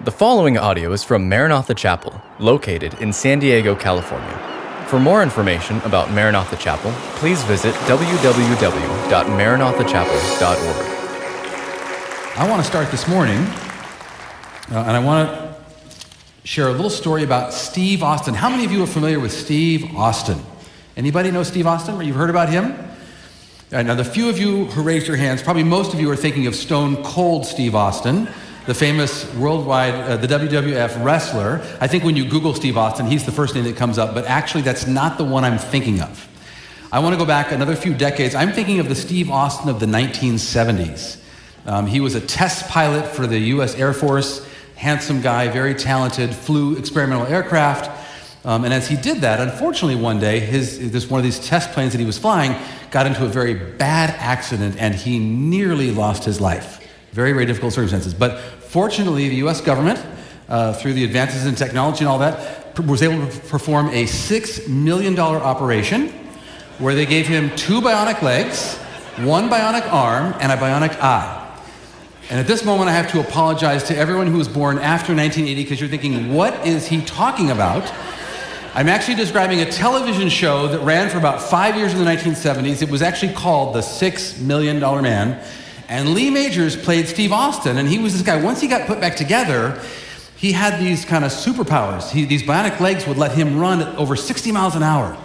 The following audio is from Maranatha Chapel, located in San Diego, California. For more information about Maranatha Chapel, please visit www.maranathachapel.org. I want to start this morning, uh, and I want to share a little story about Steve Austin. How many of you are familiar with Steve Austin? Anybody know Steve Austin? Or you've heard about him? Right, now, the few of you who raised your hands, probably most of you are thinking of Stone Cold Steve Austin the famous worldwide, uh, the WWF wrestler. I think when you Google Steve Austin, he's the first name that comes up, but actually that's not the one I'm thinking of. I want to go back another few decades. I'm thinking of the Steve Austin of the 1970s. Um, he was a test pilot for the US Air Force, handsome guy, very talented, flew experimental aircraft. Um, and as he did that, unfortunately, one day, his, this one of these test planes that he was flying got into a very bad accident and he nearly lost his life. Very, very difficult circumstances. But Fortunately, the US government, uh, through the advances in technology and all that, was able to perform a $6 million operation where they gave him two bionic legs, one bionic arm, and a bionic eye. And at this moment, I have to apologize to everyone who was born after 1980 because you're thinking, what is he talking about? I'm actually describing a television show that ran for about five years in the 1970s. It was actually called The Six Million Dollar Man. And Lee Majors played Steve Austin, and he was this guy. Once he got put back together, he had these kind of superpowers. He, these bionic legs would let him run at over 60 miles an hour.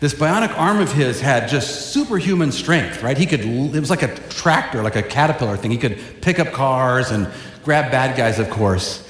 This bionic arm of his had just superhuman strength, right? He could, it was like a tractor, like a caterpillar thing. He could pick up cars and grab bad guys, of course.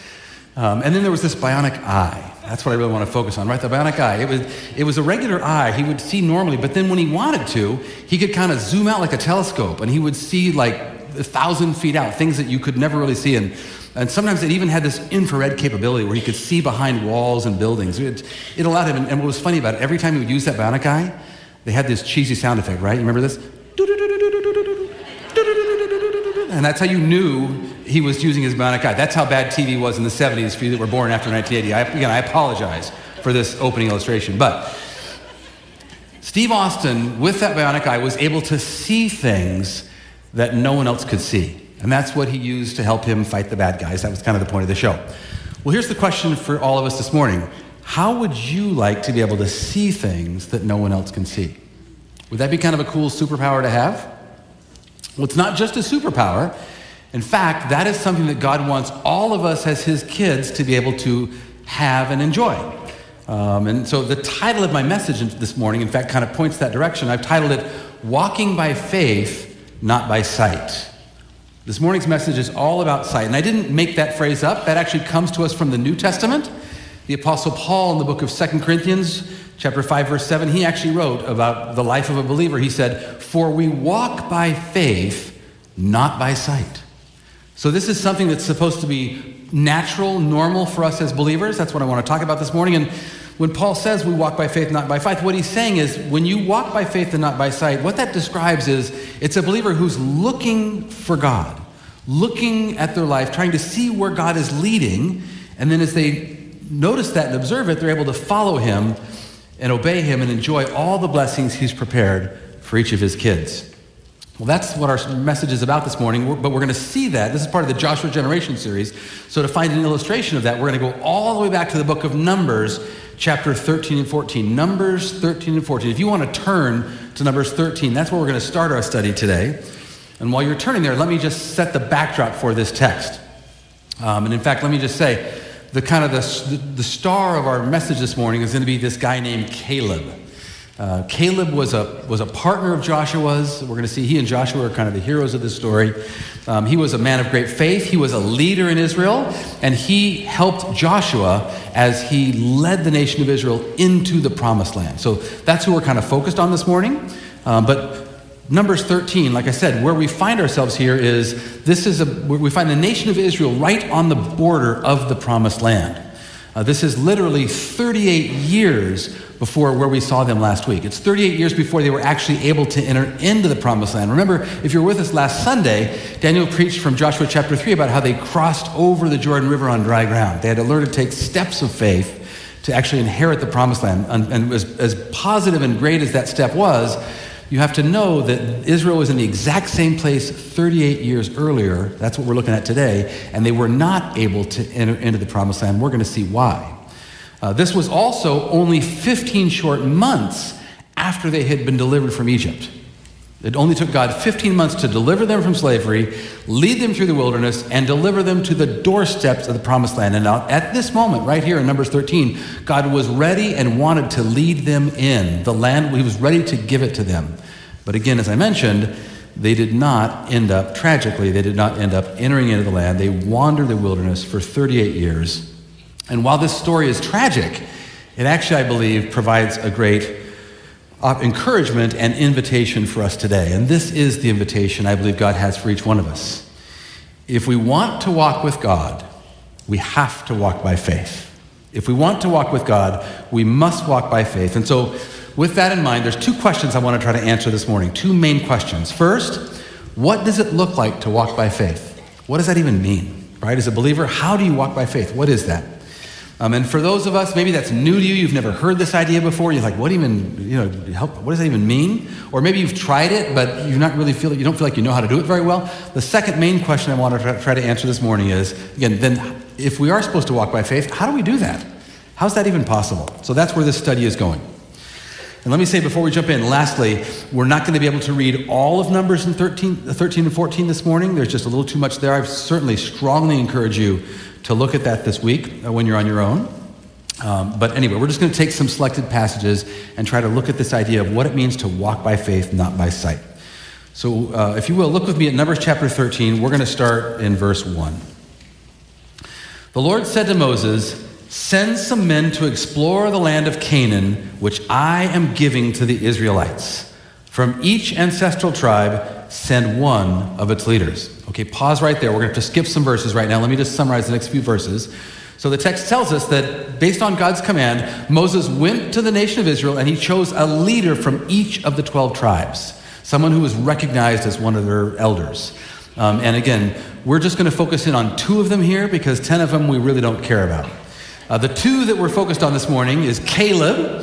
Um, and then there was this bionic eye. That's what I really want to focus on, right? The bionic eye. It was, it was a regular eye. He would see normally, but then when he wanted to, he could kind of zoom out like a telescope and he would see like a thousand feet out, things that you could never really see. And, and sometimes it even had this infrared capability where he could see behind walls and buildings. It, it allowed him, and what was funny about it, every time he would use that bionic eye, they had this cheesy sound effect, right? You remember this? And that's how you knew he was using his bionic eye. That's how bad TV was in the 70s for you that were born after 1980. I, again, I apologize for this opening illustration. But Steve Austin, with that bionic eye, was able to see things that no one else could see. And that's what he used to help him fight the bad guys. That was kind of the point of the show. Well, here's the question for all of us this morning How would you like to be able to see things that no one else can see? Would that be kind of a cool superpower to have? Well, it's not just a superpower. In fact, that is something that God wants all of us as His kids to be able to have and enjoy. Um, and so the title of my message this morning, in fact, kind of points that direction. I've titled it Walking by Faith not by sight. This morning's message is all about sight. And I didn't make that phrase up. That actually comes to us from the New Testament. The Apostle Paul in the book of Second Corinthians, chapter 5, verse 7, he actually wrote about the life of a believer. He said, For we walk by faith, not by sight. So this is something that's supposed to be natural, normal for us as believers. That's what I want to talk about this morning. And when Paul says we walk by faith, not by sight, what he's saying is when you walk by faith and not by sight, what that describes is it's a believer who's looking for God, looking at their life, trying to see where God is leading, and then as they notice that and observe it, they're able to follow him and obey him and enjoy all the blessings he's prepared for each of his kids. Well, that's what our message is about this morning, but we're going to see that. This is part of the Joshua Generation series. So, to find an illustration of that, we're going to go all the way back to the book of Numbers chapter 13 and 14. Numbers 13 and 14. If you want to turn to Numbers 13, that's where we're going to start our study today. And while you're turning there, let me just set the backdrop for this text. Um, and in fact, let me just say, the kind of the, the star of our message this morning is going to be this guy named Caleb. Uh, Caleb was a, was a partner of Joshua's. We're going to see he and Joshua are kind of the heroes of this story. Um, he was a man of great faith. He was a leader in Israel, and he helped Joshua as he led the nation of Israel into the promised land. So that's who we're kind of focused on this morning. Um, but Numbers 13, like I said, where we find ourselves here is this is a, we find the nation of Israel right on the border of the promised land. Uh, this is literally 38 years before where we saw them last week. It's 38 years before they were actually able to enter into the promised land. Remember, if you're with us last Sunday, Daniel preached from Joshua chapter 3 about how they crossed over the Jordan River on dry ground. They had to learn to take steps of faith to actually inherit the promised land. And, and as, as positive and great as that step was, you have to know that Israel was in the exact same place 38 years earlier. That's what we're looking at today. And they were not able to enter into the promised land. We're going to see why. Uh, this was also only 15 short months after they had been delivered from Egypt. It only took God 15 months to deliver them from slavery, lead them through the wilderness, and deliver them to the doorsteps of the promised land. And now, at this moment, right here in Numbers 13, God was ready and wanted to lead them in the land. He was ready to give it to them. But again, as I mentioned, they did not end up, tragically, they did not end up entering into the land. They wandered the wilderness for 38 years. And while this story is tragic, it actually, I believe, provides a great uh, encouragement and invitation for us today. And this is the invitation I believe God has for each one of us. If we want to walk with God, we have to walk by faith. If we want to walk with God, we must walk by faith. And so, with that in mind, there's two questions I want to try to answer this morning. Two main questions. First, what does it look like to walk by faith? What does that even mean? Right? As a believer, how do you walk by faith? What is that? Um, and for those of us, maybe that's new to you, you've never heard this idea before, you're like, what even, you know, help, what does that even mean? Or maybe you've tried it, but you're not really feel, you don't feel like you know how to do it very well. The second main question I want to try to answer this morning is, again, then if we are supposed to walk by faith, how do we do that? How's that even possible? So that's where this study is going. And let me say before we jump in, lastly, we're not going to be able to read all of Numbers in 13, 13 and 14 this morning. There's just a little too much there. I certainly strongly encourage you to look at that this week uh, when you're on your own. Um, but anyway, we're just going to take some selected passages and try to look at this idea of what it means to walk by faith, not by sight. So, uh, if you will, look with me at Numbers chapter 13. We're going to start in verse 1. The Lord said to Moses, Send some men to explore the land of Canaan, which I am giving to the Israelites. From each ancestral tribe, send one of its leaders. Okay, pause right there. We're going to have to skip some verses right now. Let me just summarize the next few verses. So the text tells us that based on God's command, Moses went to the nation of Israel and he chose a leader from each of the 12 tribes, someone who was recognized as one of their elders. Um, and again, we're just going to focus in on two of them here because 10 of them we really don't care about. Uh, the two that we're focused on this morning is Caleb,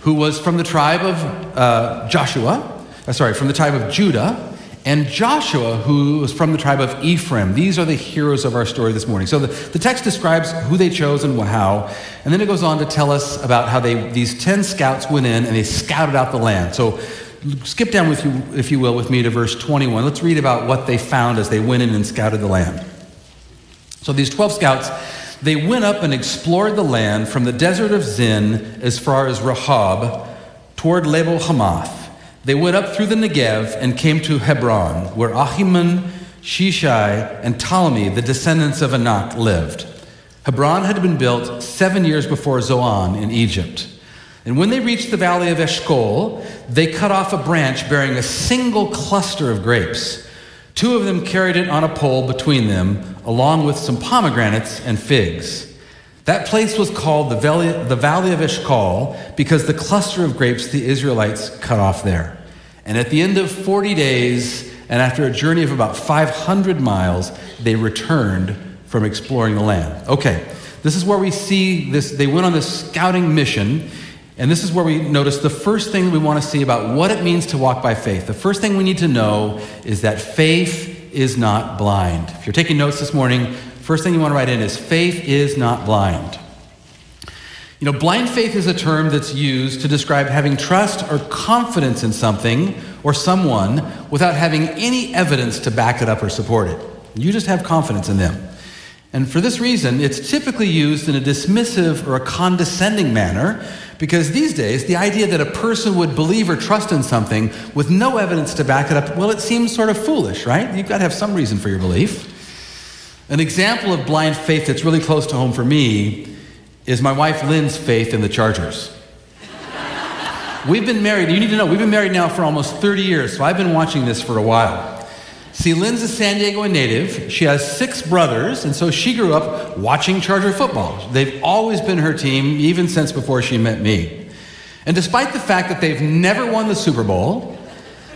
who was from the tribe of uh, Joshua, uh, sorry, from the tribe of Judah, and Joshua, who was from the tribe of Ephraim. These are the heroes of our story this morning. So the, the text describes who they chose and how, and then it goes on to tell us about how they these 10 scouts went in and they scouted out the land. So skip down with you, if you will, with me to verse 21. Let's read about what they found as they went in and scouted the land. So these 12 scouts, they went up and explored the land from the desert of Zin as far as Rehob toward Lebo Hamath. They went up through the Negev and came to Hebron, where Ahiman, Sheshai, and Talmai, the descendants of Anak, lived. Hebron had been built seven years before Zoan in Egypt. And when they reached the valley of Eshcol, they cut off a branch bearing a single cluster of grapes. Two of them carried it on a pole between them, along with some pomegranates and figs. That place was called the Valley, the Valley of Eshcol because the cluster of grapes the Israelites cut off there. And at the end of 40 days, and after a journey of about 500 miles, they returned from exploring the land. Okay, this is where we see this. They went on this scouting mission, and this is where we notice the first thing we want to see about what it means to walk by faith. The first thing we need to know is that faith is not blind. If you're taking notes this morning, First thing you want to write in is faith is not blind. You know, blind faith is a term that's used to describe having trust or confidence in something or someone without having any evidence to back it up or support it. You just have confidence in them. And for this reason, it's typically used in a dismissive or a condescending manner because these days, the idea that a person would believe or trust in something with no evidence to back it up, well, it seems sort of foolish, right? You've got to have some reason for your belief. An example of blind faith that's really close to home for me is my wife Lynn's faith in the Chargers. we've been married, you need to know, we've been married now for almost 30 years, so I've been watching this for a while. See, Lynn's a San Diego native. She has six brothers, and so she grew up watching Charger football. They've always been her team, even since before she met me. And despite the fact that they've never won the Super Bowl,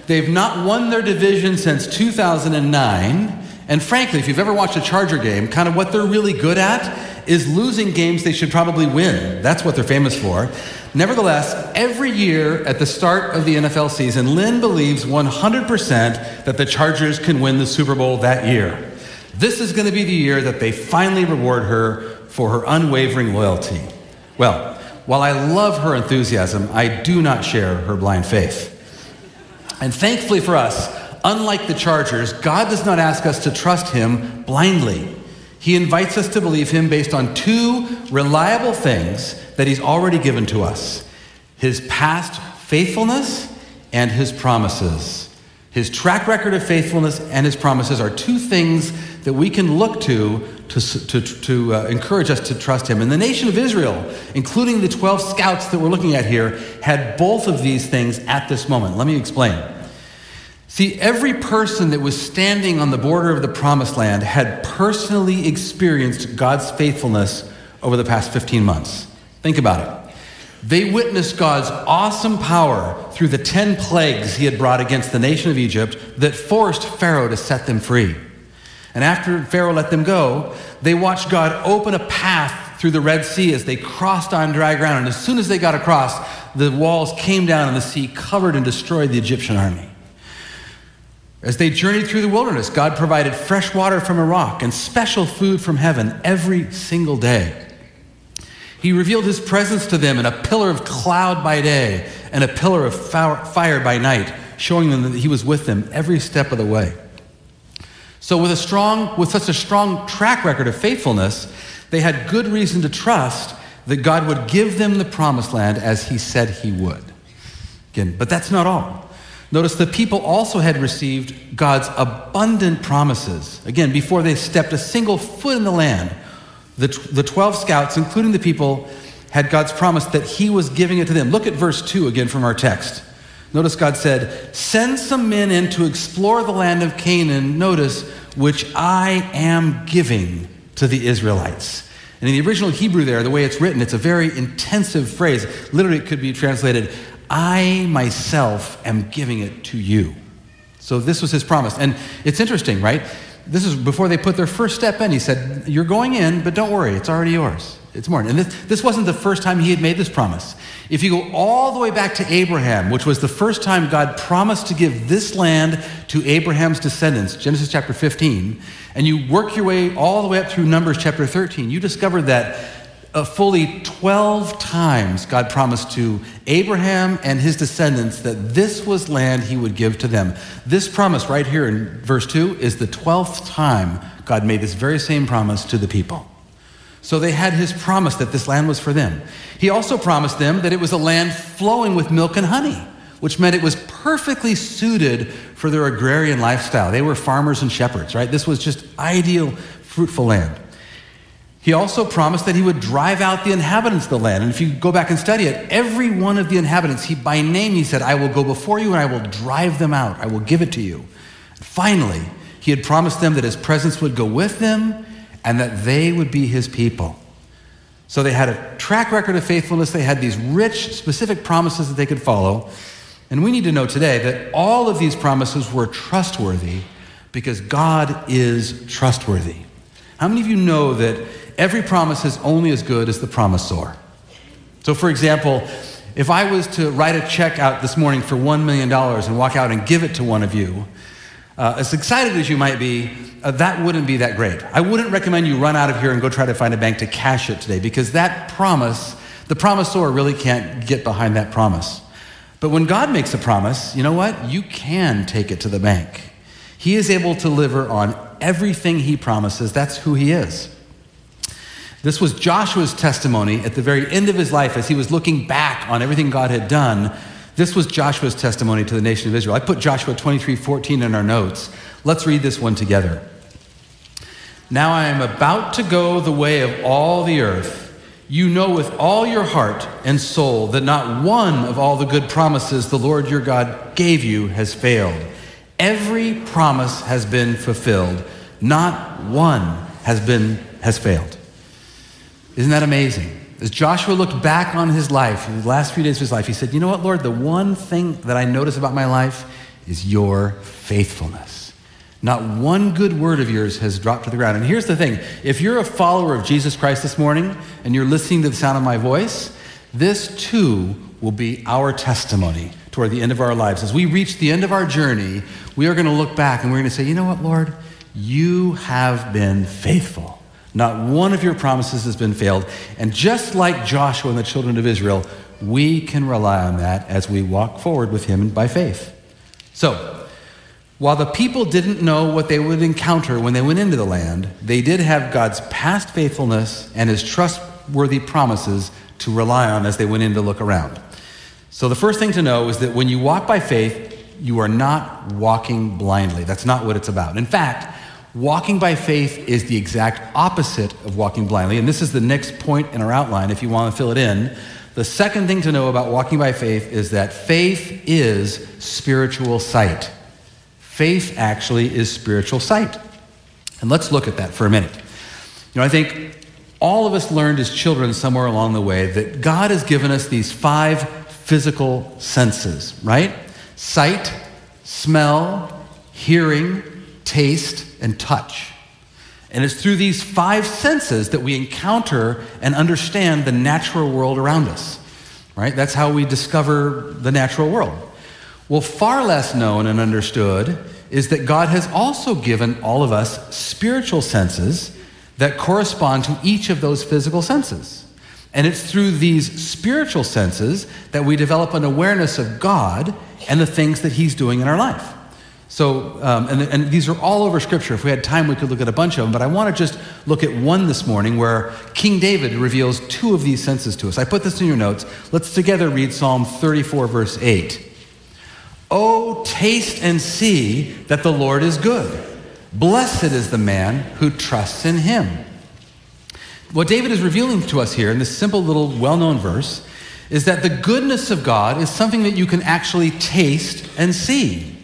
they've not won their division since 2009, and frankly, if you've ever watched a Charger game, kind of what they're really good at is losing games they should probably win. That's what they're famous for. Nevertheless, every year at the start of the NFL season, Lynn believes 100% that the Chargers can win the Super Bowl that year. This is going to be the year that they finally reward her for her unwavering loyalty. Well, while I love her enthusiasm, I do not share her blind faith. And thankfully for us, unlike the Chargers, God does not ask us to trust Him blindly. He invites us to believe Him based on two reliable things that He's already given to us His past faithfulness and His promises. His track record of faithfulness and His promises are two things that we can look to to, to, to uh, encourage us to trust Him. And the nation of Israel, including the 12 scouts that we're looking at here, had both of these things at this moment. Let me explain. See, every person that was standing on the border of the promised land had personally experienced God's faithfulness over the past 15 months. Think about it. They witnessed God's awesome power through the 10 plagues he had brought against the nation of Egypt that forced Pharaoh to set them free. And after Pharaoh let them go, they watched God open a path through the Red Sea as they crossed on dry ground. And as soon as they got across, the walls came down and the sea covered and destroyed the Egyptian army. As they journeyed through the wilderness, God provided fresh water from a rock and special food from heaven every single day. He revealed his presence to them in a pillar of cloud by day and a pillar of fire by night, showing them that he was with them every step of the way. So with a strong with such a strong track record of faithfulness, they had good reason to trust that God would give them the promised land as he said he would. Again, but that's not all. Notice the people also had received God's abundant promises. Again, before they stepped a single foot in the land, the, the 12 scouts, including the people, had God's promise that He was giving it to them. Look at verse 2 again from our text. Notice God said, Send some men in to explore the land of Canaan, notice, which I am giving to the Israelites. And in the original Hebrew, there, the way it's written, it's a very intensive phrase. Literally, it could be translated, I myself am giving it to you. So this was his promise. And it's interesting, right? This is before they put their first step in. He said, You're going in, but don't worry, it's already yours. It's more. And this, this wasn't the first time he had made this promise. If you go all the way back to Abraham, which was the first time God promised to give this land to Abraham's descendants, Genesis chapter 15, and you work your way all the way up through Numbers chapter 13, you discover that uh, fully 12 times God promised to Abraham and his descendants that this was land he would give to them. This promise right here in verse 2 is the 12th time God made this very same promise to the people. So they had his promise that this land was for them. He also promised them that it was a land flowing with milk and honey, which meant it was perfectly suited for their agrarian lifestyle. They were farmers and shepherds, right? This was just ideal, fruitful land. He also promised that he would drive out the inhabitants of the land. And if you go back and study it, every one of the inhabitants, he by name, he said, I will go before you and I will drive them out. I will give it to you. Finally, he had promised them that his presence would go with them and that they would be his people. So they had a track record of faithfulness. They had these rich, specific promises that they could follow. And we need to know today that all of these promises were trustworthy because God is trustworthy. How many of you know that every promise is only as good as the promisor? So, for example, if I was to write a check out this morning for $1 million and walk out and give it to one of you, uh, as excited as you might be, uh, that wouldn't be that great. I wouldn't recommend you run out of here and go try to find a bank to cash it today because that promise, the promisor really can't get behind that promise. But when God makes a promise, you know what? You can take it to the bank. He is able to deliver on everything he promises. That's who he is. This was Joshua's testimony at the very end of his life as he was looking back on everything God had done. This was Joshua's testimony to the nation of Israel. I put Joshua 23 14 in our notes. Let's read this one together. Now I am about to go the way of all the earth. You know with all your heart and soul that not one of all the good promises the Lord your God gave you has failed. Every promise has been fulfilled. Not one has been has failed. Isn't that amazing? As Joshua looked back on his life, the last few days of his life, he said, You know what, Lord? The one thing that I notice about my life is your faithfulness. Not one good word of yours has dropped to the ground. And here's the thing if you're a follower of Jesus Christ this morning and you're listening to the sound of my voice, This too will be our testimony toward the end of our lives. As we reach the end of our journey, we are going to look back and we're going to say, you know what, Lord? You have been faithful. Not one of your promises has been failed. And just like Joshua and the children of Israel, we can rely on that as we walk forward with him by faith. So, while the people didn't know what they would encounter when they went into the land, they did have God's past faithfulness and his trustworthy promises to rely on as they went in to look around. So, the first thing to know is that when you walk by faith, you are not walking blindly. That's not what it's about. In fact, walking by faith is the exact opposite of walking blindly. And this is the next point in our outline if you want to fill it in. The second thing to know about walking by faith is that faith is spiritual sight. Faith actually is spiritual sight. And let's look at that for a minute. You know, I think all of us learned as children somewhere along the way that God has given us these five physical senses, right? Sight, smell, hearing, taste, and touch. And it's through these five senses that we encounter and understand the natural world around us, right? That's how we discover the natural world. Well, far less known and understood is that God has also given all of us spiritual senses that correspond to each of those physical senses. And it's through these spiritual senses that we develop an awareness of God and the things that He's doing in our life. So, um, and, and, these are all over Scripture. If we had time, we could look at a bunch of them, but I want to just look at one this morning where King David reveals two of these senses to us. I put this in your notes. Let's together read Psalm 34, verse 8. Oh, taste and see that the Lord is good. Blessed is the man who trusts in him. What David is revealing to us here in this simple little well known verse is that the goodness of God is something that you can actually taste and see.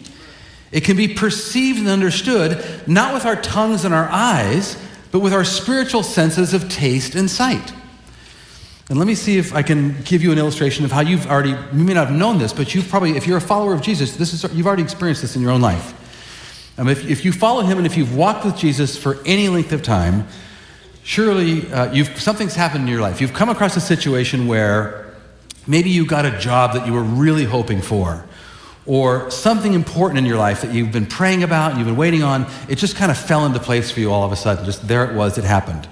It can be perceived and understood not with our tongues and our eyes, but with our spiritual senses of taste and sight. And let me see if I can give you an illustration of how you've already, you may not have known this, but you've probably, if you're a follower of Jesus, this is, you've already experienced this in your own life. Um, if, if you follow him and if you've walked with Jesus for any length of time, surely uh, you've, something's happened in your life. You've come across a situation where maybe you got a job that you were really hoping for, or something important in your life that you've been praying about, you've been waiting on, it just kind of fell into place for you all of a sudden. Just there it was, it happened.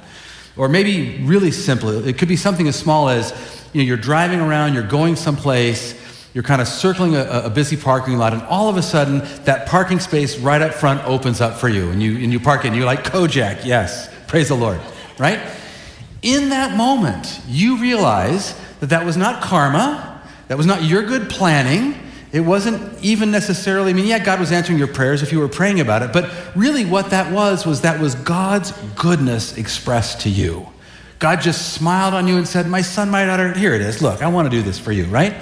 Or maybe really simple, it could be something as small as you know, you're driving around, you're going someplace, you're kind of circling a, a, busy parking lot, and all of a sudden, that parking space right up front opens up for you, and you, and you park in. You're like, Kojak, yes, praise the Lord, right? In that moment, you realize that that was not karma, that was not your good planning, it wasn't even necessarily, I mean, yeah, God was answering your prayers if you were praying about it, but really what that was, was that was God's goodness expressed to you. God just smiled on you and said, My son, my daughter, here it is. Look, I want to do this for you, right?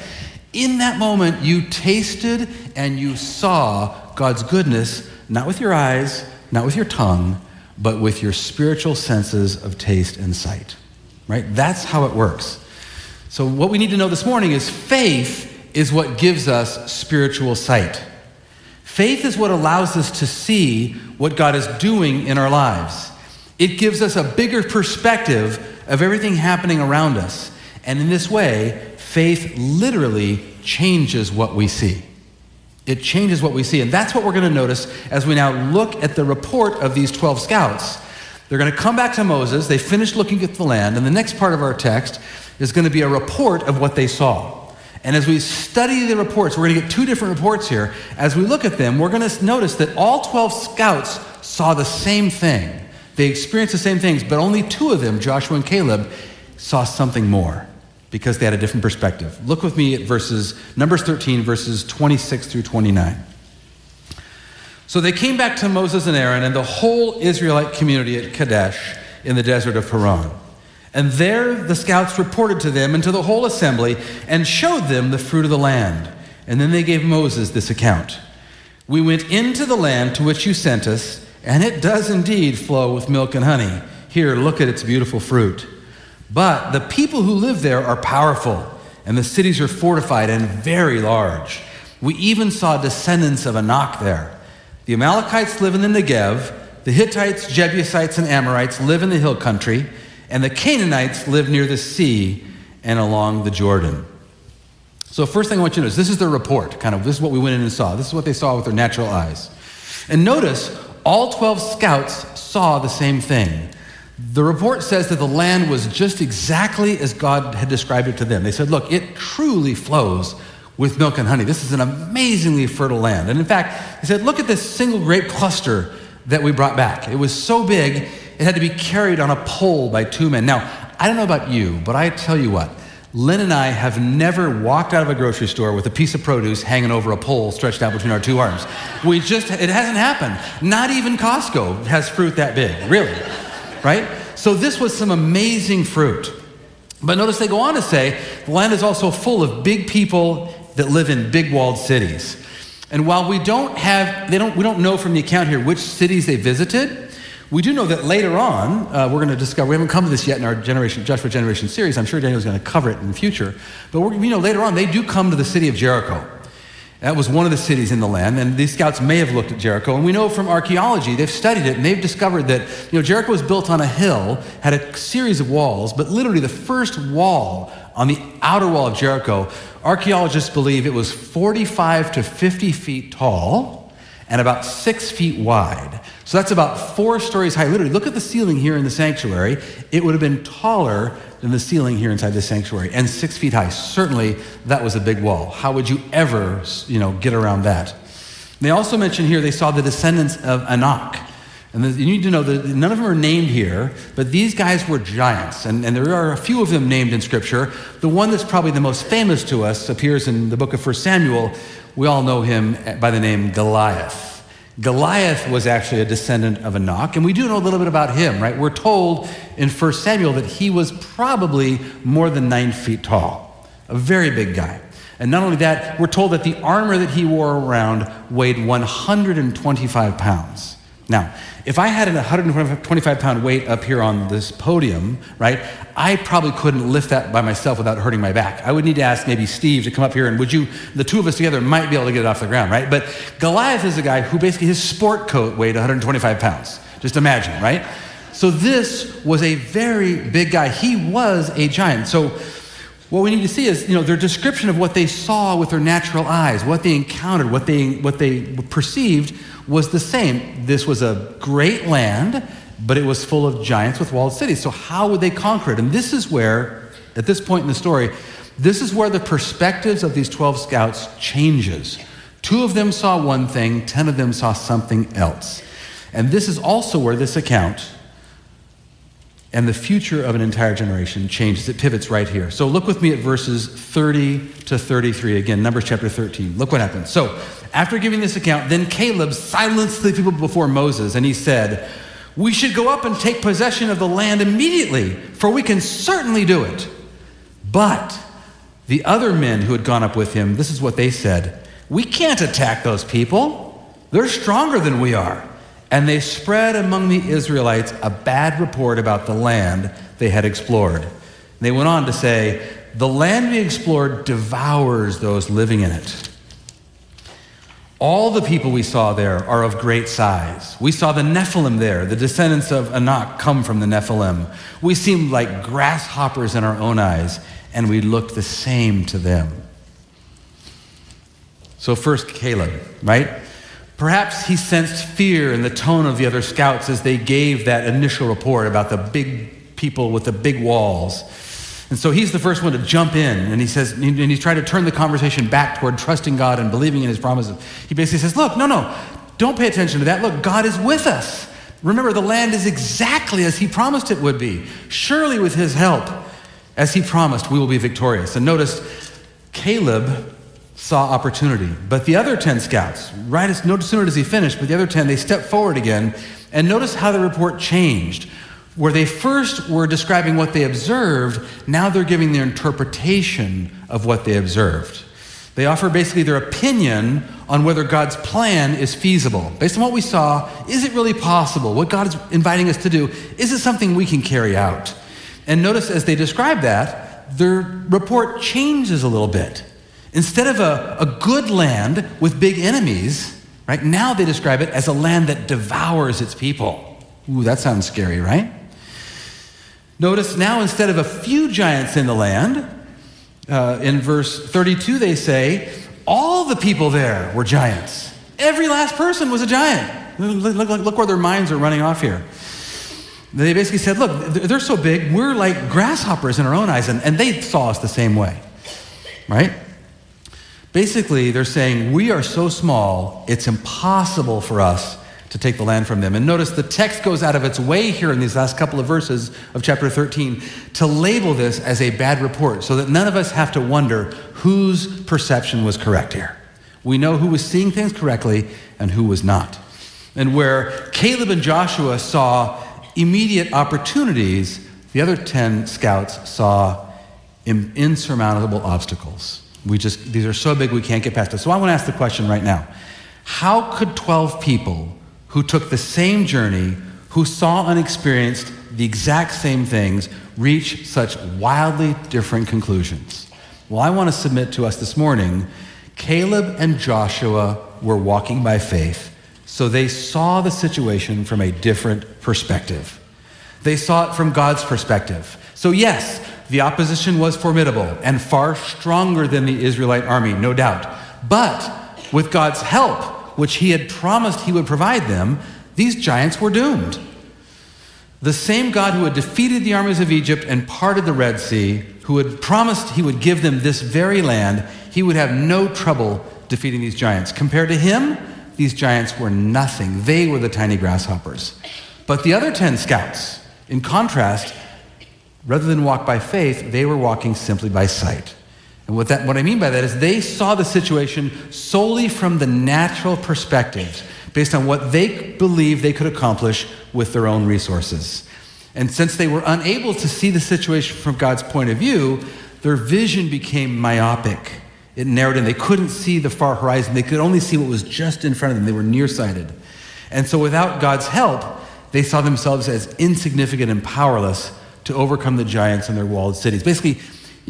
In that moment, you tasted and you saw God's goodness, not with your eyes, not with your tongue, but with your spiritual senses of taste and sight, right? That's how it works. So, what we need to know this morning is faith is what gives us spiritual sight. Faith is what allows us to see what God is doing in our lives. It gives us a bigger perspective of everything happening around us. And in this way, faith literally changes what we see. It changes what we see. And that's what we're going to notice as we now look at the report of these 12 scouts. They're going to come back to Moses. They finish looking at the land. And the next part of our text is going to be a report of what they saw. And as we study the reports, we're going to get two different reports here. As we look at them, we're going to notice that all 12 scouts saw the same thing. They experienced the same things, but only two of them, Joshua and Caleb, saw something more because they had a different perspective. Look with me at verses, Numbers 13, verses 26 through 29. So they came back to Moses and Aaron and the whole Israelite community at Kadesh in the desert of Paran. And there the scouts reported to them and to the whole assembly and showed them the fruit of the land. And then they gave Moses this account We went into the land to which you sent us, and it does indeed flow with milk and honey. Here, look at its beautiful fruit. But the people who live there are powerful, and the cities are fortified and very large. We even saw descendants of Anak there. The Amalekites live in the Negev, the Hittites, Jebusites, and Amorites live in the hill country and the Canaanites lived near the sea and along the Jordan. So, first thing I want you to notice this is their report, kind of. This is what we went in and saw. This is what they saw with their natural eyes. And notice all 12 scouts saw the same thing. The report says that the land was just exactly as God had described it to them. They said, Look, it truly flows with milk and honey. This is an amazingly fertile land. And in fact, he said, Look at this single grape cluster that we brought back. It was so big, it had to be carried on a pole by two men. Now, I don't know about you, but I tell you what, Lynn and I have never walked out of a grocery store with a piece of produce hanging over a pole stretched out between our two arms. We just, it hasn't happened. Not even Costco has fruit that big, really. Right? So this was some amazing fruit. But notice they go on to say the land is also full of big people that live in big walled cities. And while we don't have, they don't, we don't know from the account here which cities they visited, we do know that later on, uh, we're going to discover, we haven't come to this yet in our generation, Joshua Generation series. I'm sure Daniel's going to cover it in the future. But we know later on, they do come to the city of Jericho. That was one of the cities in the land, and these scouts may have looked at Jericho. And we know from archaeology, they've studied it, and they've discovered that you know, Jericho was built on a hill, had a series of walls, but literally the first wall on the outer wall of Jericho, archaeologists believe it was 45 to 50 feet tall and about six feet wide. So that's about four stories high. Literally, look at the ceiling here in the sanctuary. It would have been taller than the ceiling here inside the sanctuary and six feet high. Certainly, that was a big wall. How would you ever, you know, get around that? They also mention here they saw the descendants of Anak. And you need to know that none of them are named here, but these guys were giants. And, and there are a few of them named in Scripture. The one that's probably the most famous to us appears in the book of 1 Samuel. We all know him by the name Goliath. Goliath was actually a descendant of Anak, and we do know a little bit about him, right? We're told in 1 Samuel that he was probably more than nine feet tall, a very big guy. And not only that, we're told that the armor that he wore around weighed 125 pounds. Now, if I had a 125 pound weight up here on this podium, right, I probably couldn't lift that by myself without hurting my back. I would need to ask maybe Steve to come up here and would you, the two of us together might be able to get it off the ground, right? But Goliath is a guy who basically his sport coat weighed 125 pounds. Just imagine, right? So this was a very big guy. He was a giant. So what we need to see is, you know, their description of what they saw with their natural eyes, what they encountered, what they, what they perceived was the same. This was a great land, but it was full of giants with walled cities. So, how would they conquer it? And this is where, at this point in the story, this is where the perspectives of these 12 scouts changes. Two of them saw one thing, 10 of them saw something else. And this is also where this account and the future of an entire generation changes. It pivots right here. So look with me at verses 30 to 33. Again, Numbers chapter 13. Look what happens. So after giving this account, then Caleb silenced the people before Moses, and he said, We should go up and take possession of the land immediately, for we can certainly do it. But the other men who had gone up with him, this is what they said We can't attack those people. They're stronger than we are. And they spread among the Israelites a bad report about the land they had explored. They went on to say, The land we explored devours those living in it. All the people we saw there are of great size. We saw the Nephilim there. The descendants of Anak come from the Nephilim. We seemed like grasshoppers in our own eyes, and we looked the same to them. So, first, Caleb, right? Perhaps he sensed fear in the tone of the other scouts as they gave that initial report about the big people with the big walls. And so he's the first one to jump in, and he says, and he's trying to turn the conversation back toward trusting God and believing in his promises. He basically says, Look, no, no, don't pay attention to that. Look, God is with us. Remember, the land is exactly as he promised it would be. Surely, with his help, as he promised, we will be victorious. And notice, Caleb saw opportunity. But the other 10 scouts, right as no sooner does he finish, but the other 10, they step forward again. And notice how the report changed where they first were describing what they observed, now they're giving their interpretation of what they observed. They offer basically their opinion on whether God's plan is feasible. Based on what we saw, is it really possible? What God is inviting us to do, is it something we can carry out? And notice as they describe that, their report changes a little bit. Instead of a, a good land with big enemies, right, now they describe it as a land that devours its people. Ooh, that sounds scary, right? Notice now, instead of a few giants in the land, uh, in verse 32, they say, all the people there were giants. Every last person was a giant. Look, look, look where their minds are running off here. They basically said, Look, they're so big, we're like grasshoppers in our own eyes. And, and they saw us the same way, right? Basically, they're saying, We are so small, it's impossible for us to take the land from them. And notice the text goes out of its way here in these last couple of verses of chapter 13 to label this as a bad report so that none of us have to wonder whose perception was correct here. We know who was seeing things correctly and who was not. And where Caleb and Joshua saw immediate opportunities, the other 10 scouts saw insurmountable obstacles. We just, these are so big we can't get past it. So I want to ask the question right now How could 12 people who took the same journey, who saw and experienced the exact same things, reach such wildly different conclusions? Well, I want to submit to us this morning Caleb and Joshua were walking by faith, so they saw the situation from a different perspective. They saw it from God's perspective. So, yes, the opposition was formidable and far stronger than the Israelite army, no doubt. But with God's help, which he had promised he would provide them, these giants were doomed. The same God who had defeated the armies of Egypt and parted the Red Sea, who had promised he would give them this very land, he would have no trouble defeating these giants. Compared to him, these giants were nothing. They were the tiny grasshoppers. But the other 10 scouts, in contrast, rather than walk by faith, they were walking simply by sight. And what, that, what I mean by that is they saw the situation solely from the natural perspectives, based on what they believed they could accomplish with their own resources. And since they were unable to see the situation from God's point of view, their vision became myopic. It narrowed in. They couldn't see the far horizon. They could only see what was just in front of them. They were nearsighted. And so, without God's help, they saw themselves as insignificant and powerless to overcome the giants in their walled cities. Basically,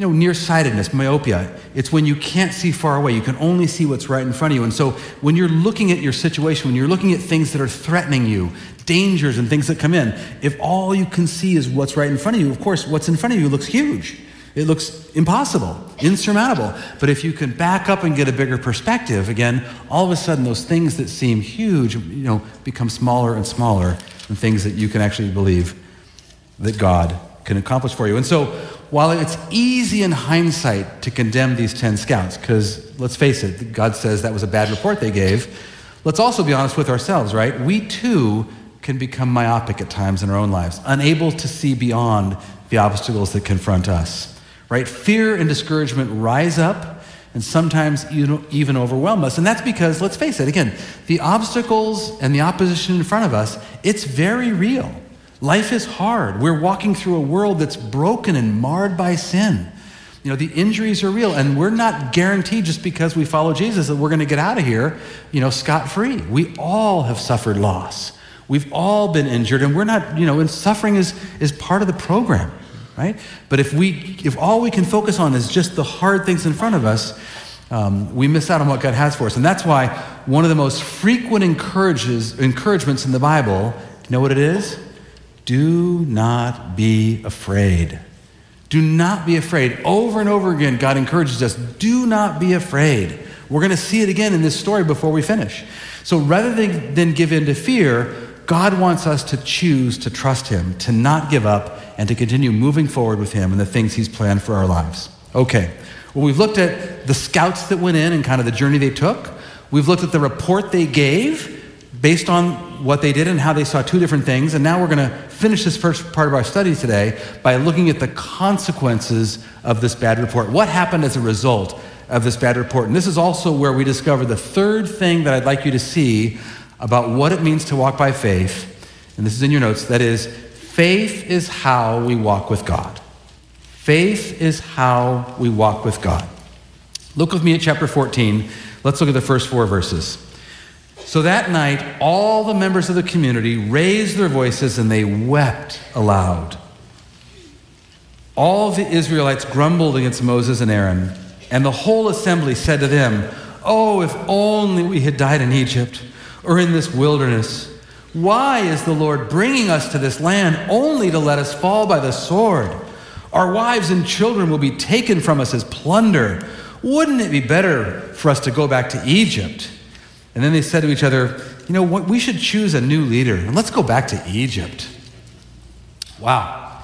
you know, nearsightedness, myopia. It's when you can't see far away. You can only see what's right in front of you. And so when you're looking at your situation, when you're looking at things that are threatening you, dangers and things that come in, if all you can see is what's right in front of you, of course, what's in front of you looks huge. It looks impossible, insurmountable. But if you can back up and get a bigger perspective, again, all of a sudden those things that seem huge, you know, become smaller and smaller and things that you can actually believe that God can accomplish for you. And so while it's easy in hindsight to condemn these 10 scouts, because let's face it, God says that was a bad report they gave, let's also be honest with ourselves, right? We too can become myopic at times in our own lives, unable to see beyond the obstacles that confront us, right? Fear and discouragement rise up and sometimes even overwhelm us. And that's because, let's face it, again, the obstacles and the opposition in front of us, it's very real. Life is hard. We're walking through a world that's broken and marred by sin. You know, the injuries are real, and we're not guaranteed just because we follow Jesus that we're going to get out of here, you know, scot free. We all have suffered loss. We've all been injured, and we're not, you know, and suffering is, is part of the program, right? But if we, if all we can focus on is just the hard things in front of us, um, we miss out on what God has for us. And that's why one of the most frequent encourages, encouragements in the Bible, you know what it is? Do not be afraid. Do not be afraid. Over and over again, God encourages us do not be afraid. We're going to see it again in this story before we finish. So rather than, than give in to fear, God wants us to choose to trust Him, to not give up, and to continue moving forward with Him and the things He's planned for our lives. Okay, well, we've looked at the scouts that went in and kind of the journey they took. We've looked at the report they gave based on what they did and how they saw two different things. And now we're going to finish this first part of our study today by looking at the consequences of this bad report. What happened as a result of this bad report? And this is also where we discover the third thing that I'd like you to see about what it means to walk by faith. And this is in your notes that is, faith is how we walk with God. Faith is how we walk with God. Look with me at chapter 14. Let's look at the first four verses. So that night, all the members of the community raised their voices and they wept aloud. All the Israelites grumbled against Moses and Aaron, and the whole assembly said to them, Oh, if only we had died in Egypt or in this wilderness. Why is the Lord bringing us to this land only to let us fall by the sword? Our wives and children will be taken from us as plunder. Wouldn't it be better for us to go back to Egypt? And then they said to each other, You know, what? we should choose a new leader and let's go back to Egypt. Wow.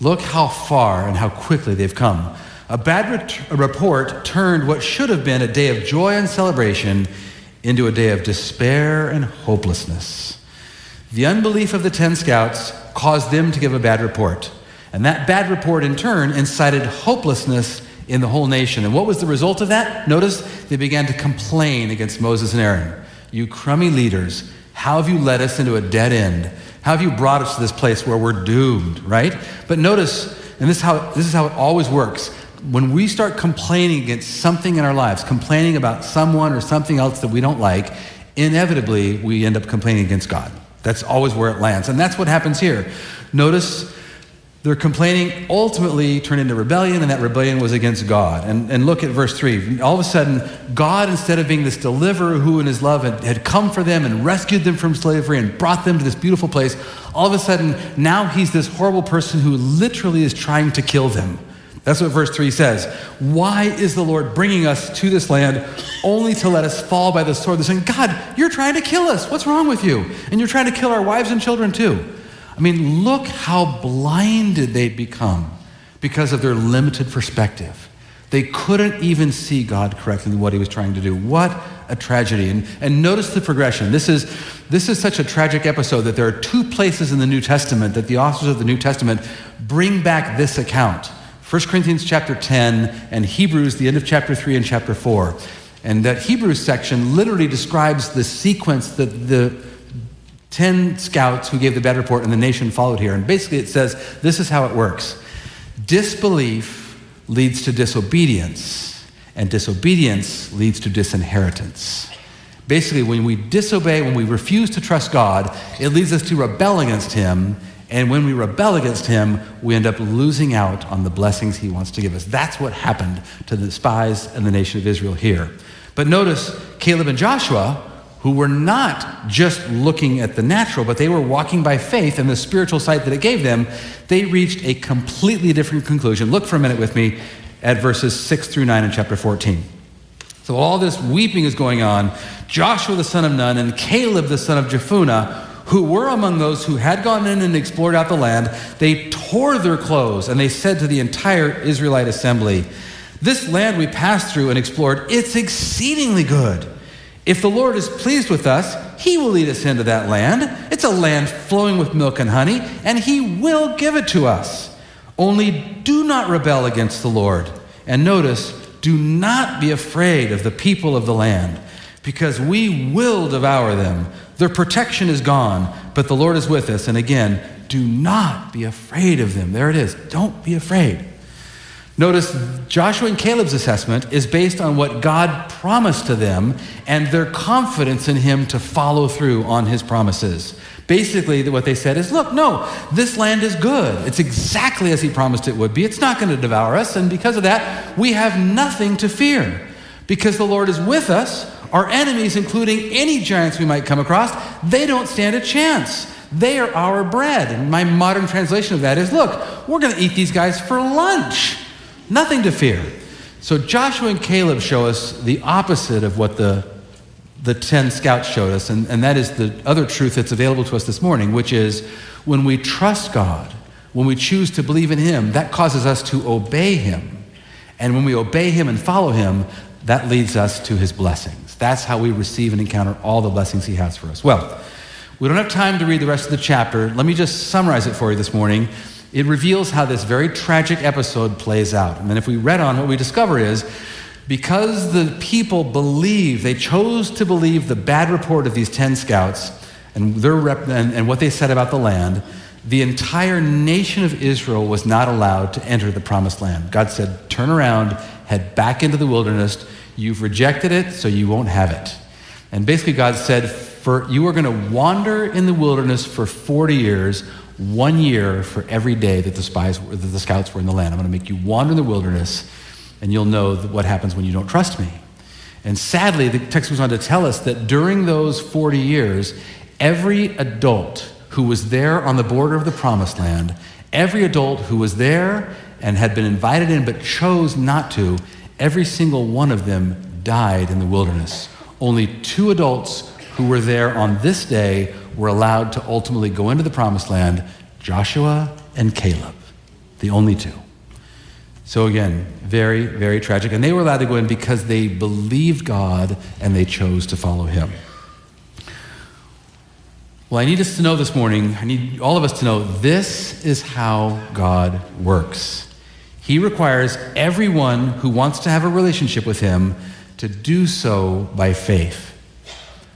Look how far and how quickly they've come. A bad ret- a report turned what should have been a day of joy and celebration into a day of despair and hopelessness. The unbelief of the 10 scouts caused them to give a bad report. And that bad report, in turn, incited hopelessness in the whole nation. And what was the result of that? Notice they began to complain against Moses and Aaron. You crummy leaders, how have you led us into a dead end? How have you brought us to this place where we're doomed, right? But notice, and this is how, this is how it always works. When we start complaining against something in our lives, complaining about someone or something else that we don't like, inevitably we end up complaining against God. That's always where it lands. And that's what happens here. Notice their complaining ultimately turned into rebellion, and that rebellion was against God. And, and look at verse 3. All of a sudden, God, instead of being this deliverer who in his love had, had come for them and rescued them from slavery and brought them to this beautiful place, all of a sudden, now he's this horrible person who literally is trying to kill them. That's what verse 3 says. Why is the Lord bringing us to this land only to let us fall by the sword? They're saying, God, you're trying to kill us. What's wrong with you? And you're trying to kill our wives and children too. I mean, look how blinded they'd become because of their limited perspective. They couldn't even see God correctly what he was trying to do. What a tragedy. And, and notice the progression. This is, this is such a tragic episode that there are two places in the New Testament that the authors of the New Testament bring back this account 1 Corinthians chapter 10 and Hebrews, the end of chapter 3 and chapter 4. And that Hebrews section literally describes the sequence that the 10 scouts who gave the bad report and the nation followed here. And basically it says this is how it works disbelief leads to disobedience, and disobedience leads to disinheritance. Basically, when we disobey, when we refuse to trust God, it leads us to rebel against Him. And when we rebel against Him, we end up losing out on the blessings He wants to give us. That's what happened to the spies and the nation of Israel here. But notice Caleb and Joshua who were not just looking at the natural, but they were walking by faith and the spiritual sight that it gave them, they reached a completely different conclusion. Look for a minute with me at verses 6 through 9 in chapter 14. So all this weeping is going on. Joshua the son of Nun and Caleb the son of Jephunneh, who were among those who had gone in and explored out the land, they tore their clothes and they said to the entire Israelite assembly, This land we passed through and explored, it's exceedingly good. If the Lord is pleased with us, He will lead us into that land. It's a land flowing with milk and honey, and He will give it to us. Only do not rebel against the Lord. And notice, do not be afraid of the people of the land, because we will devour them. Their protection is gone, but the Lord is with us. And again, do not be afraid of them. There it is. Don't be afraid. Notice Joshua and Caleb's assessment is based on what God promised to them and their confidence in Him to follow through on His promises. Basically, what they said is look, no, this land is good. It's exactly as He promised it would be. It's not going to devour us. And because of that, we have nothing to fear. Because the Lord is with us, our enemies, including any giants we might come across, they don't stand a chance. They are our bread. And my modern translation of that is look, we're going to eat these guys for lunch. Nothing to fear. So Joshua and Caleb show us the opposite of what the, the 10 scouts showed us, and, and that is the other truth that's available to us this morning, which is when we trust God, when we choose to believe in Him, that causes us to obey Him. And when we obey Him and follow Him, that leads us to His blessings. That's how we receive and encounter all the blessings He has for us. Well, we don't have time to read the rest of the chapter. Let me just summarize it for you this morning it reveals how this very tragic episode plays out. And then if we read on, what we discover is because the people believe, they chose to believe the bad report of these 10 scouts and, their rep, and, and what they said about the land, the entire nation of Israel was not allowed to enter the promised land. God said, Turn around, head back into the wilderness. You've rejected it, so you won't have it. And basically, God said, for, You are going to wander in the wilderness for 40 years one year for every day that the spies, that the scouts were in the land. I'm going to make you wander in the wilderness, and you'll know what happens when you don't trust me. And sadly, the text goes on to tell us that during those 40 years, Every adult who was there on the border of the promised land, every adult who was there and had been invited in but chose not to, every single one of them died in the wilderness. Only two adults who were there on this day were allowed to ultimately go into the promised land Joshua and Caleb, the only two. So, again, very, very tragic. And they were allowed to go in because they believed God and they chose to follow Him. Well, I need us to know this morning, I need all of us to know this is how God works. He requires everyone who wants to have a relationship with Him to do so by faith.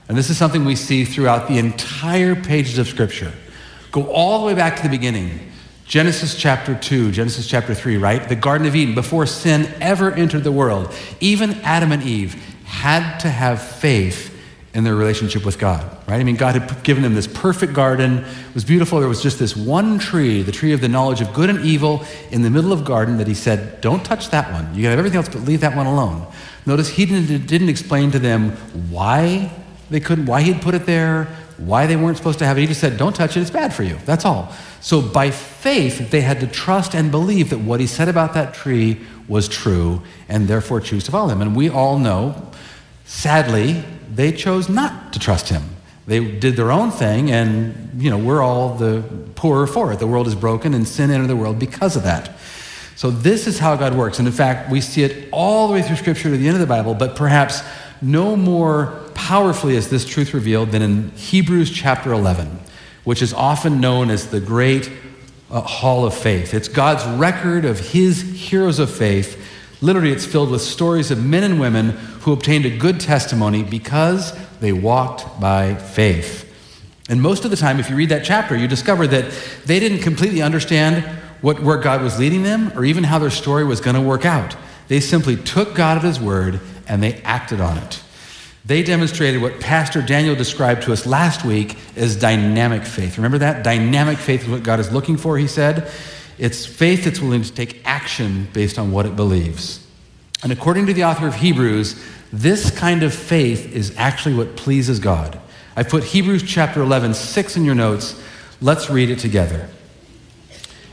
And this is something we see throughout the entire pages of Scripture. Go all the way back to the beginning. Genesis chapter 2, Genesis chapter 3, right? The Garden of Eden, before sin ever entered the world, even Adam and Eve had to have faith in their relationship with God, right? I mean, God had given them this perfect garden. It was beautiful. There was just this one tree, the tree of the knowledge of good and evil, in the middle of garden that he said, don't touch that one. You have everything else, but leave that one alone. Notice he didn't, didn't explain to them why they couldn't, why he'd put it there, why they weren't supposed to have it. He just said, don't touch it, it's bad for you. That's all. So by faith, they had to trust and believe that what he said about that tree was true and therefore choose to follow him. And we all know, sadly, they chose not to trust him. They did their own thing, and you know, we're all the poorer for it. The world is broken, and sin entered the world because of that. So this is how God works. And in fact, we see it all the way through Scripture to the end of the Bible, but perhaps no more powerfully is this truth revealed than in Hebrews chapter 11, which is often known as the great uh, hall of faith. It's God's record of his heroes of faith. Literally, it's filled with stories of men and women who obtained a good testimony because they walked by faith. And most of the time, if you read that chapter, you discover that they didn't completely understand what, where God was leading them or even how their story was going to work out. They simply took God at His word and they acted on it. They demonstrated what Pastor Daniel described to us last week as dynamic faith. Remember that? Dynamic faith is what God is looking for, he said. It's faith that's willing to take action based on what it believes. And according to the author of Hebrews, this kind of faith is actually what pleases God. I put Hebrews chapter 11, 6 in your notes. Let's read it together.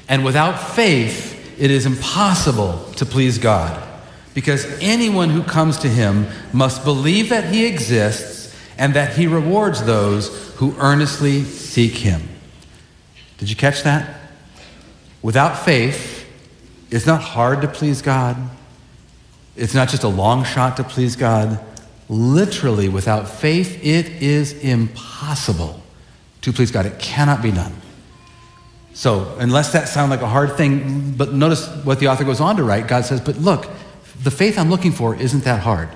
And without faith, it is impossible to please God, because anyone who comes to him must believe that he exists and that he rewards those who earnestly seek him. Did you catch that? Without faith, it's not hard to please God. It's not just a long shot to please God. Literally, without faith, it is impossible to please God. It cannot be done. So, unless that sounds like a hard thing, but notice what the author goes on to write. God says, But look, the faith I'm looking for isn't that hard.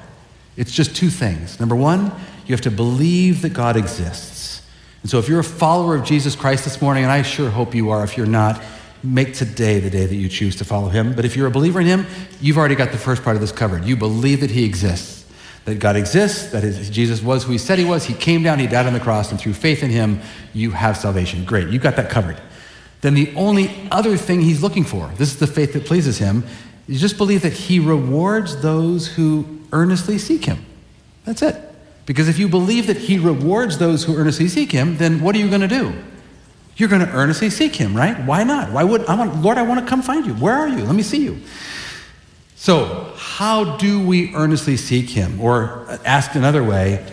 It's just two things. Number one, you have to believe that God exists. And so, if you're a follower of Jesus Christ this morning, and I sure hope you are, if you're not, make today the day that you choose to follow him. But if you're a believer in him, you've already got the first part of this covered. You believe that he exists, that God exists, that Jesus was who he said he was. He came down, he died on the cross, and through faith in him, you have salvation. Great, you got that covered. Then the only other thing he's looking for, this is the faith that pleases him, you just believe that he rewards those who earnestly seek him. That's it. Because if you believe that he rewards those who earnestly seek him, then what are you going to do? You're going to earnestly seek him, right? Why not? Why would I want, Lord, I want to come find you. Where are you? Let me see you. So, how do we earnestly seek him? Or uh, asked another way,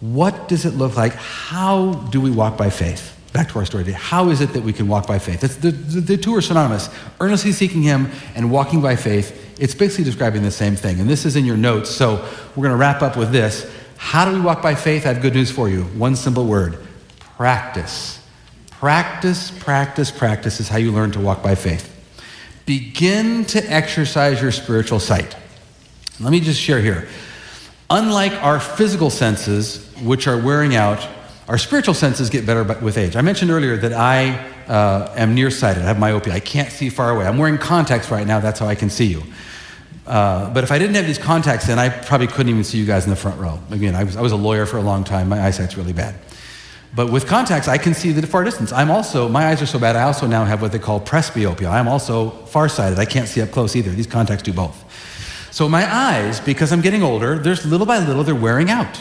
what does it look like? How do we walk by faith? Back to our story today. How is it that we can walk by faith? The, the, the two are synonymous. Earnestly seeking him and walking by faith, it's basically describing the same thing. And this is in your notes, so we're going to wrap up with this. How do we walk by faith? I have good news for you. One simple word practice. Practice, practice, practice is how you learn to walk by faith. Begin to exercise your spiritual sight. Let me just share here. Unlike our physical senses, which are wearing out, our spiritual senses get better with age. I mentioned earlier that I uh, am nearsighted. I have myopia. I can't see far away. I'm wearing contacts right now. That's how I can see you. Uh, but if I didn't have these contacts in, I probably couldn't even see you guys in the front row. Again, I was, I was a lawyer for a long time. My eyesight's really bad. But with contacts, I can see the far distance. I'm also, my eyes are so bad, I also now have what they call presbyopia. I'm also farsighted. I can't see up close either. These contacts do both. So my eyes, because I'm getting older, there's little by little, they're wearing out.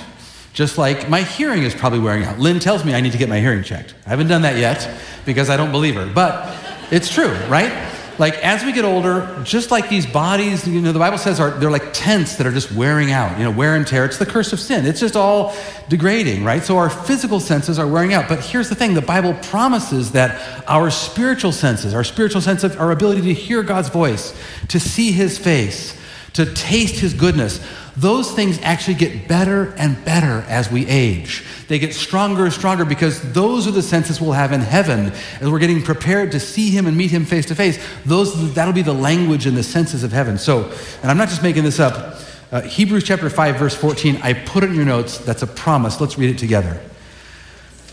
Just like my hearing is probably wearing out. Lynn tells me I need to get my hearing checked. I haven't done that yet because I don't believe her, but it's true, right? Like as we get older, just like these bodies, you know, the Bible says are they're like tents that are just wearing out, you know, wear and tear. It's the curse of sin. It's just all degrading, right? So our physical senses are wearing out. But here's the thing, the Bible promises that our spiritual senses, our spiritual sense of our ability to hear God's voice, to see his face, to taste his goodness, those things actually get better and better as we age. They get stronger and stronger because those are the senses we'll have in heaven as we're getting prepared to see him and meet him face to face. Those that'll be the language and the senses of heaven. So, and I'm not just making this up. Uh, Hebrews chapter 5 verse 14, I put it in your notes. That's a promise. Let's read it together.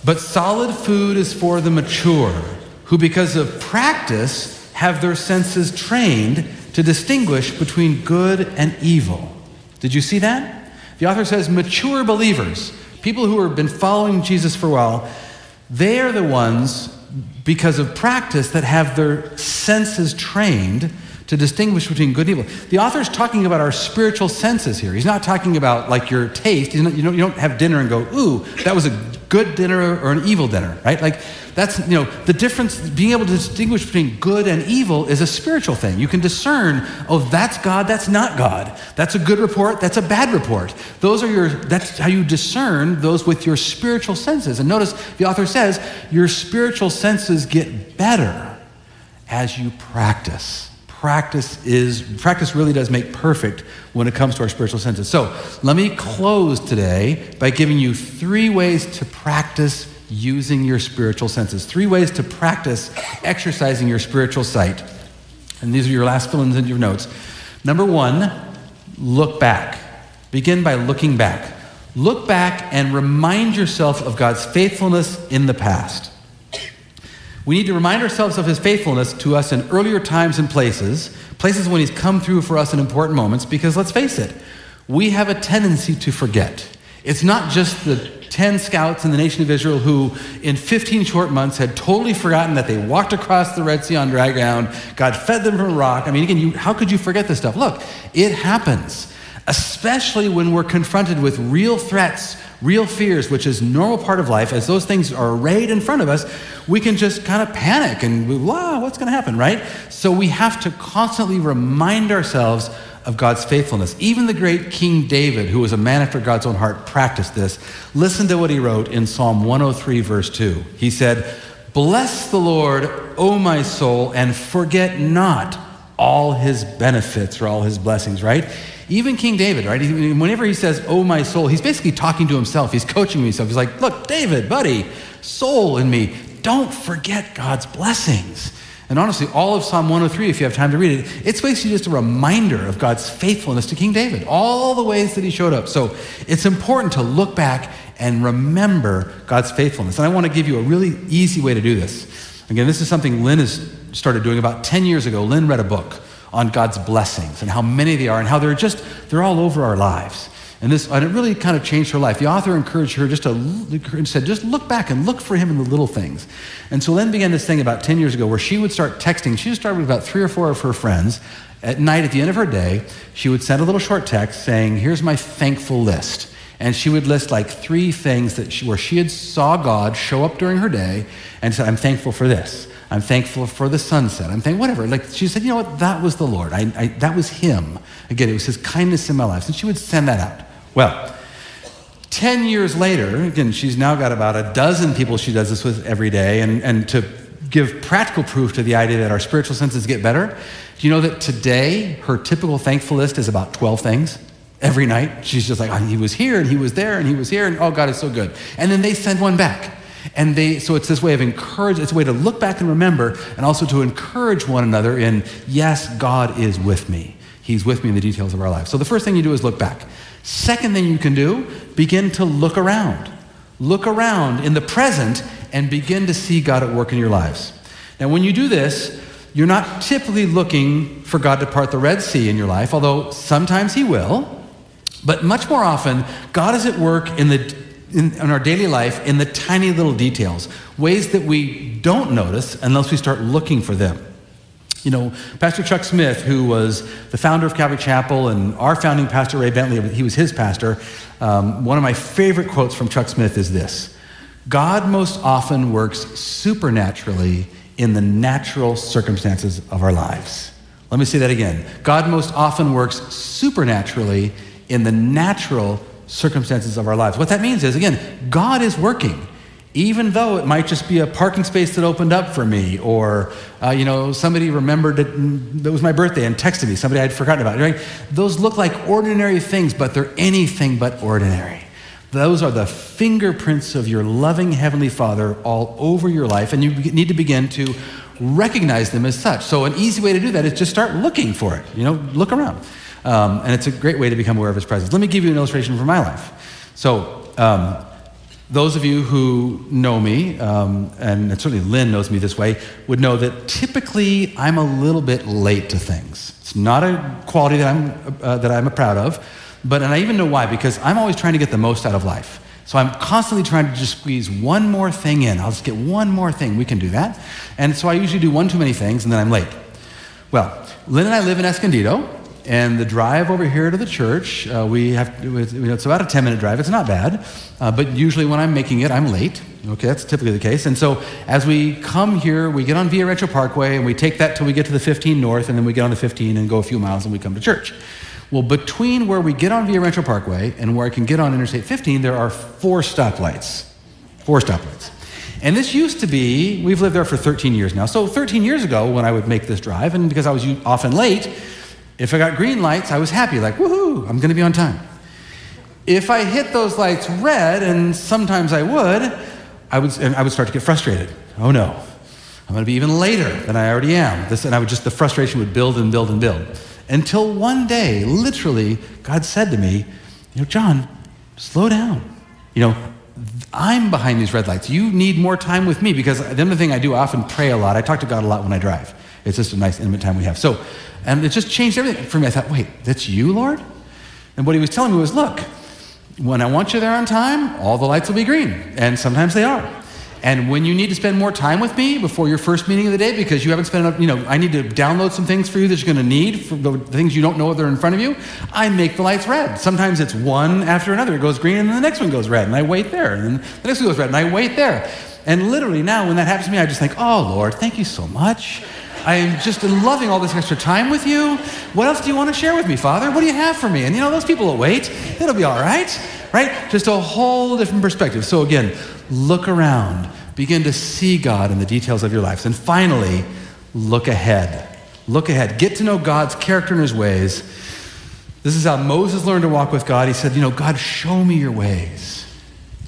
But solid food is for the mature, who because of practice have their senses trained to distinguish between good and evil. Did you see that? The author says mature believers, people who have been following Jesus for a while, they are the ones, because of practice, that have their senses trained to distinguish between good and evil. The author's talking about our spiritual senses here. He's not talking about like your taste. You, don't, you don't have dinner and go, ooh, that was a good dinner or an evil dinner, right? Like that's, you know, the difference, being able to distinguish between good and evil is a spiritual thing. You can discern, oh, that's God, that's not God. That's a good report, that's a bad report. Those are your, that's how you discern those with your spiritual senses. And notice the author says, your spiritual senses get better as you practice practice is practice really does make perfect when it comes to our spiritual senses. So, let me close today by giving you three ways to practice using your spiritual senses. Three ways to practice exercising your spiritual sight. And these are your last fill-ins in your notes. Number 1, look back. Begin by looking back. Look back and remind yourself of God's faithfulness in the past. We need to remind ourselves of his faithfulness to us in earlier times and places, places when he's come through for us in important moments, because let's face it, we have a tendency to forget. It's not just the 10 scouts in the nation of Israel who, in 15 short months, had totally forgotten that they walked across the Red Sea on dry ground. God fed them from a rock. I mean, again, you, how could you forget this stuff? Look, it happens, especially when we're confronted with real threats real fears, which is normal part of life, as those things are arrayed in front of us, we can just kind of panic and, wow, what's going to happen, right? So we have to constantly remind ourselves of God's faithfulness. Even the great King David, who was a man after God's own heart, practiced this. Listen to what he wrote in Psalm 103, verse 2. He said, Bless the Lord, O my soul, and forget not all his benefits or all his blessings, right? Even King David, right? Whenever he says, Oh, my soul, he's basically talking to himself. He's coaching himself. He's like, Look, David, buddy, soul in me, don't forget God's blessings. And honestly, all of Psalm 103, if you have time to read it, it's basically just a reminder of God's faithfulness to King David, all the ways that he showed up. So it's important to look back and remember God's faithfulness. And I want to give you a really easy way to do this. Again, this is something Lynn has started doing about 10 years ago. Lynn read a book on God's blessings and how many they are and how they're just, they're all over our lives. And this, and it really kind of changed her life. The author encouraged her just to, and said, just look back and look for him in the little things. And so then began this thing about 10 years ago where she would start texting. She would start with about three or four of her friends. At night, at the end of her day, she would send a little short text saying, here's my thankful list. And she would list like three things that she, where she had saw God show up during her day and said, I'm thankful for this. I'm thankful for the sunset. I'm thankful, whatever. Like she said, you know what? That was the Lord. I, I, that was Him. Again, it was His kindness in my life. And she would send that out. Well, 10 years later, again, she's now got about a dozen people she does this with every day. And, and to give practical proof to the idea that our spiritual senses get better, do you know that today her typical thankful list is about 12 things? Every night, she's just like, oh, he was here and he was there and he was here and oh, God is so good. And then they send one back. And they, so it's this way of encourage, it's a way to look back and remember, and also to encourage one another in, yes, God is with me. He's with me in the details of our life. So the first thing you do is look back. Second thing you can do, begin to look around. Look around in the present and begin to see God at work in your lives. Now, when you do this, you're not typically looking for God to part the Red Sea in your life, although sometimes He will. But much more often, God is at work in the in, in, our daily life in the tiny little details, ways that we don't notice unless we start looking for them. You know, Pastor Chuck Smith, who was the founder of Calvary Chapel, and our founding pastor, Ray Bentley, he was his pastor. Um, one of my favorite quotes from Chuck Smith is this God most often works supernaturally in the natural circumstances of our lives. Let me say that again. God most often works supernaturally in the natural circumstances of our lives. What that means is, again, God is working even though it might just be a parking space that opened up for me, or uh, you know somebody remembered that it was my birthday and texted me, somebody I'd forgotten about. Right? Those look like ordinary things, but they're anything but ordinary. Those are the fingerprints of your loving Heavenly Father all over your life, and you need to begin to recognize them as such. So, an easy way to do that is just start looking for it. You know, look around. Um, and it's a great way to become aware of His presence. Let me give you an illustration from my life. So, um, those of you who know me, um, and certainly Lynn knows me this way, would know that typically I'm a little bit late to things. It's not a quality that I'm, uh, that I'm proud of, but, and I even know why, because I'm always trying to get the most out of life. So I'm constantly trying to just squeeze one more thing in. I'll just get one more thing. We can do that. And so I usually do one too many things, and then I'm late. Well, Lynn and I live in Escondido, and the drive over here to the church, uh, we have, it's about a 10 minute drive. It's not bad. Uh, but usually when I'm making it, I'm late. Okay, that's typically the case. And so as we come here, we get on Via Rancho Parkway and we take that till we get to the 15 north, and then we get on the 15 and go a few miles and we come to church. Well, between where we get on Via Rancho Parkway and where I can get on Interstate 15, there are four stoplights. Four stoplights. And this used to be, we've lived there for 13 years now. So 13 years ago, when I would make this drive, and because I was often late, if I got green lights, I was happy, like, woohoo, I'm going to be on time. If I hit those lights red, and sometimes I would, I would, and I would start to get frustrated. Oh no, I'm going to be even later than I already am. This, and I would just, the frustration would build and build and build. Until one day, literally, God said to me, You know, John, slow down. You know, I'm behind these red lights. You need more time with me because the other thing I do, I often pray a lot. I talk to God a lot when I drive. It's just a nice, intimate time we have. So and it just changed everything for me. I thought, wait, that's you, Lord? And what he was telling me was, look, when I want you there on time, all the lights will be green. And sometimes they are. And when you need to spend more time with me before your first meeting of the day because you haven't spent enough, you know, I need to download some things for you that you're going to need for the things you don't know that are in front of you, I make the lights red. Sometimes it's one after another. It goes green and then the next one goes red and I wait there. And then the next one goes red and I wait there. And literally now when that happens to me, I just think, oh, Lord, thank you so much. I am just loving all this extra time with you. What else do you want to share with me, Father? What do you have for me? And you know, those people will wait. It'll be all right, right? Just a whole different perspective. So again, look around, begin to see God in the details of your lives. And finally, look ahead. Look ahead. Get to know God's character and his ways. This is how Moses learned to walk with God. He said, You know, God, show me your ways.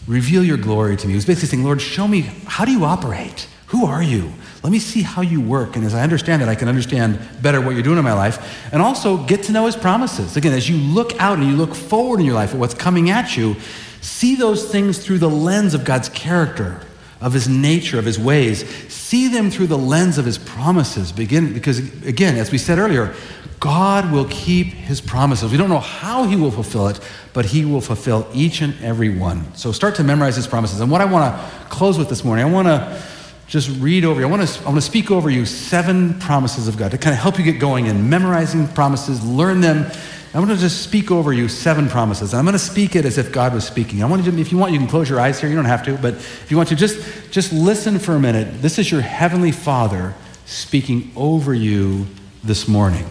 Reveal your glory to me. He was basically saying, Lord, show me how do you operate? Who are you? Let me see how you work. And as I understand it, I can understand better what you're doing in my life. And also get to know his promises. Again, as you look out and you look forward in your life at what's coming at you, see those things through the lens of God's character, of his nature, of his ways. See them through the lens of his promises. Begin because again, as we said earlier, God will keep his promises. We don't know how he will fulfill it, but he will fulfill each and every one. So start to memorize his promises. And what I want to close with this morning, I want to just read over you. I want to, I want to speak over you seven promises of God to kind of help you get going in memorizing promises, learn them. I want to just speak over you seven promises. I'm going to speak it as if God was speaking. I want you to, if you want, you can close your eyes here. You don't have to, but if you want to, just, just listen for a minute. This is your Heavenly Father speaking over you this morning.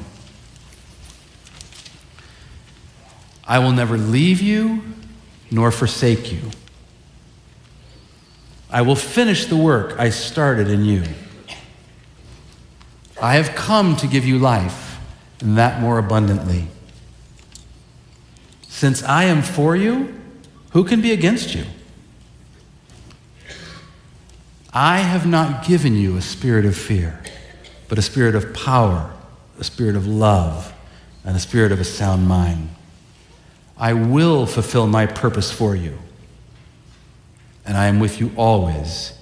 I will never leave you nor forsake you. I will finish the work I started in you. I have come to give you life, and that more abundantly. Since I am for you, who can be against you? I have not given you a spirit of fear, but a spirit of power, a spirit of love, and a spirit of a sound mind. I will fulfill my purpose for you and I am with you always,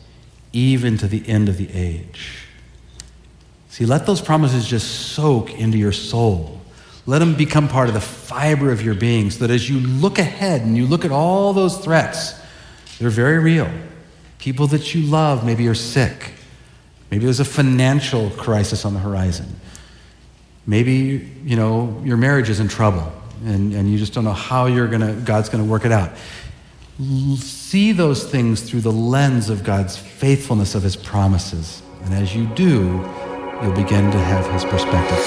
even to the end of the age. See, let those promises just soak into your soul. Let them become part of the fiber of your being so that as you look ahead and you look at all those threats, they're very real. People that you love maybe are sick. Maybe there's a financial crisis on the horizon. Maybe, you know, your marriage is in trouble and, and you just don't know how you're gonna, God's going to work it out. See those things through the lens of God's faithfulness of his promises. And as you do, you'll begin to have his perspective.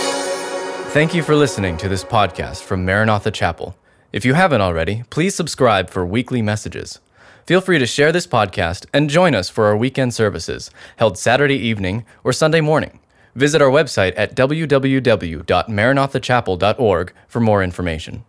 Thank you for listening to this podcast from Maranatha Chapel. If you haven't already, please subscribe for weekly messages. Feel free to share this podcast and join us for our weekend services, held Saturday evening or Sunday morning. Visit our website at www.maranathachapel.org for more information.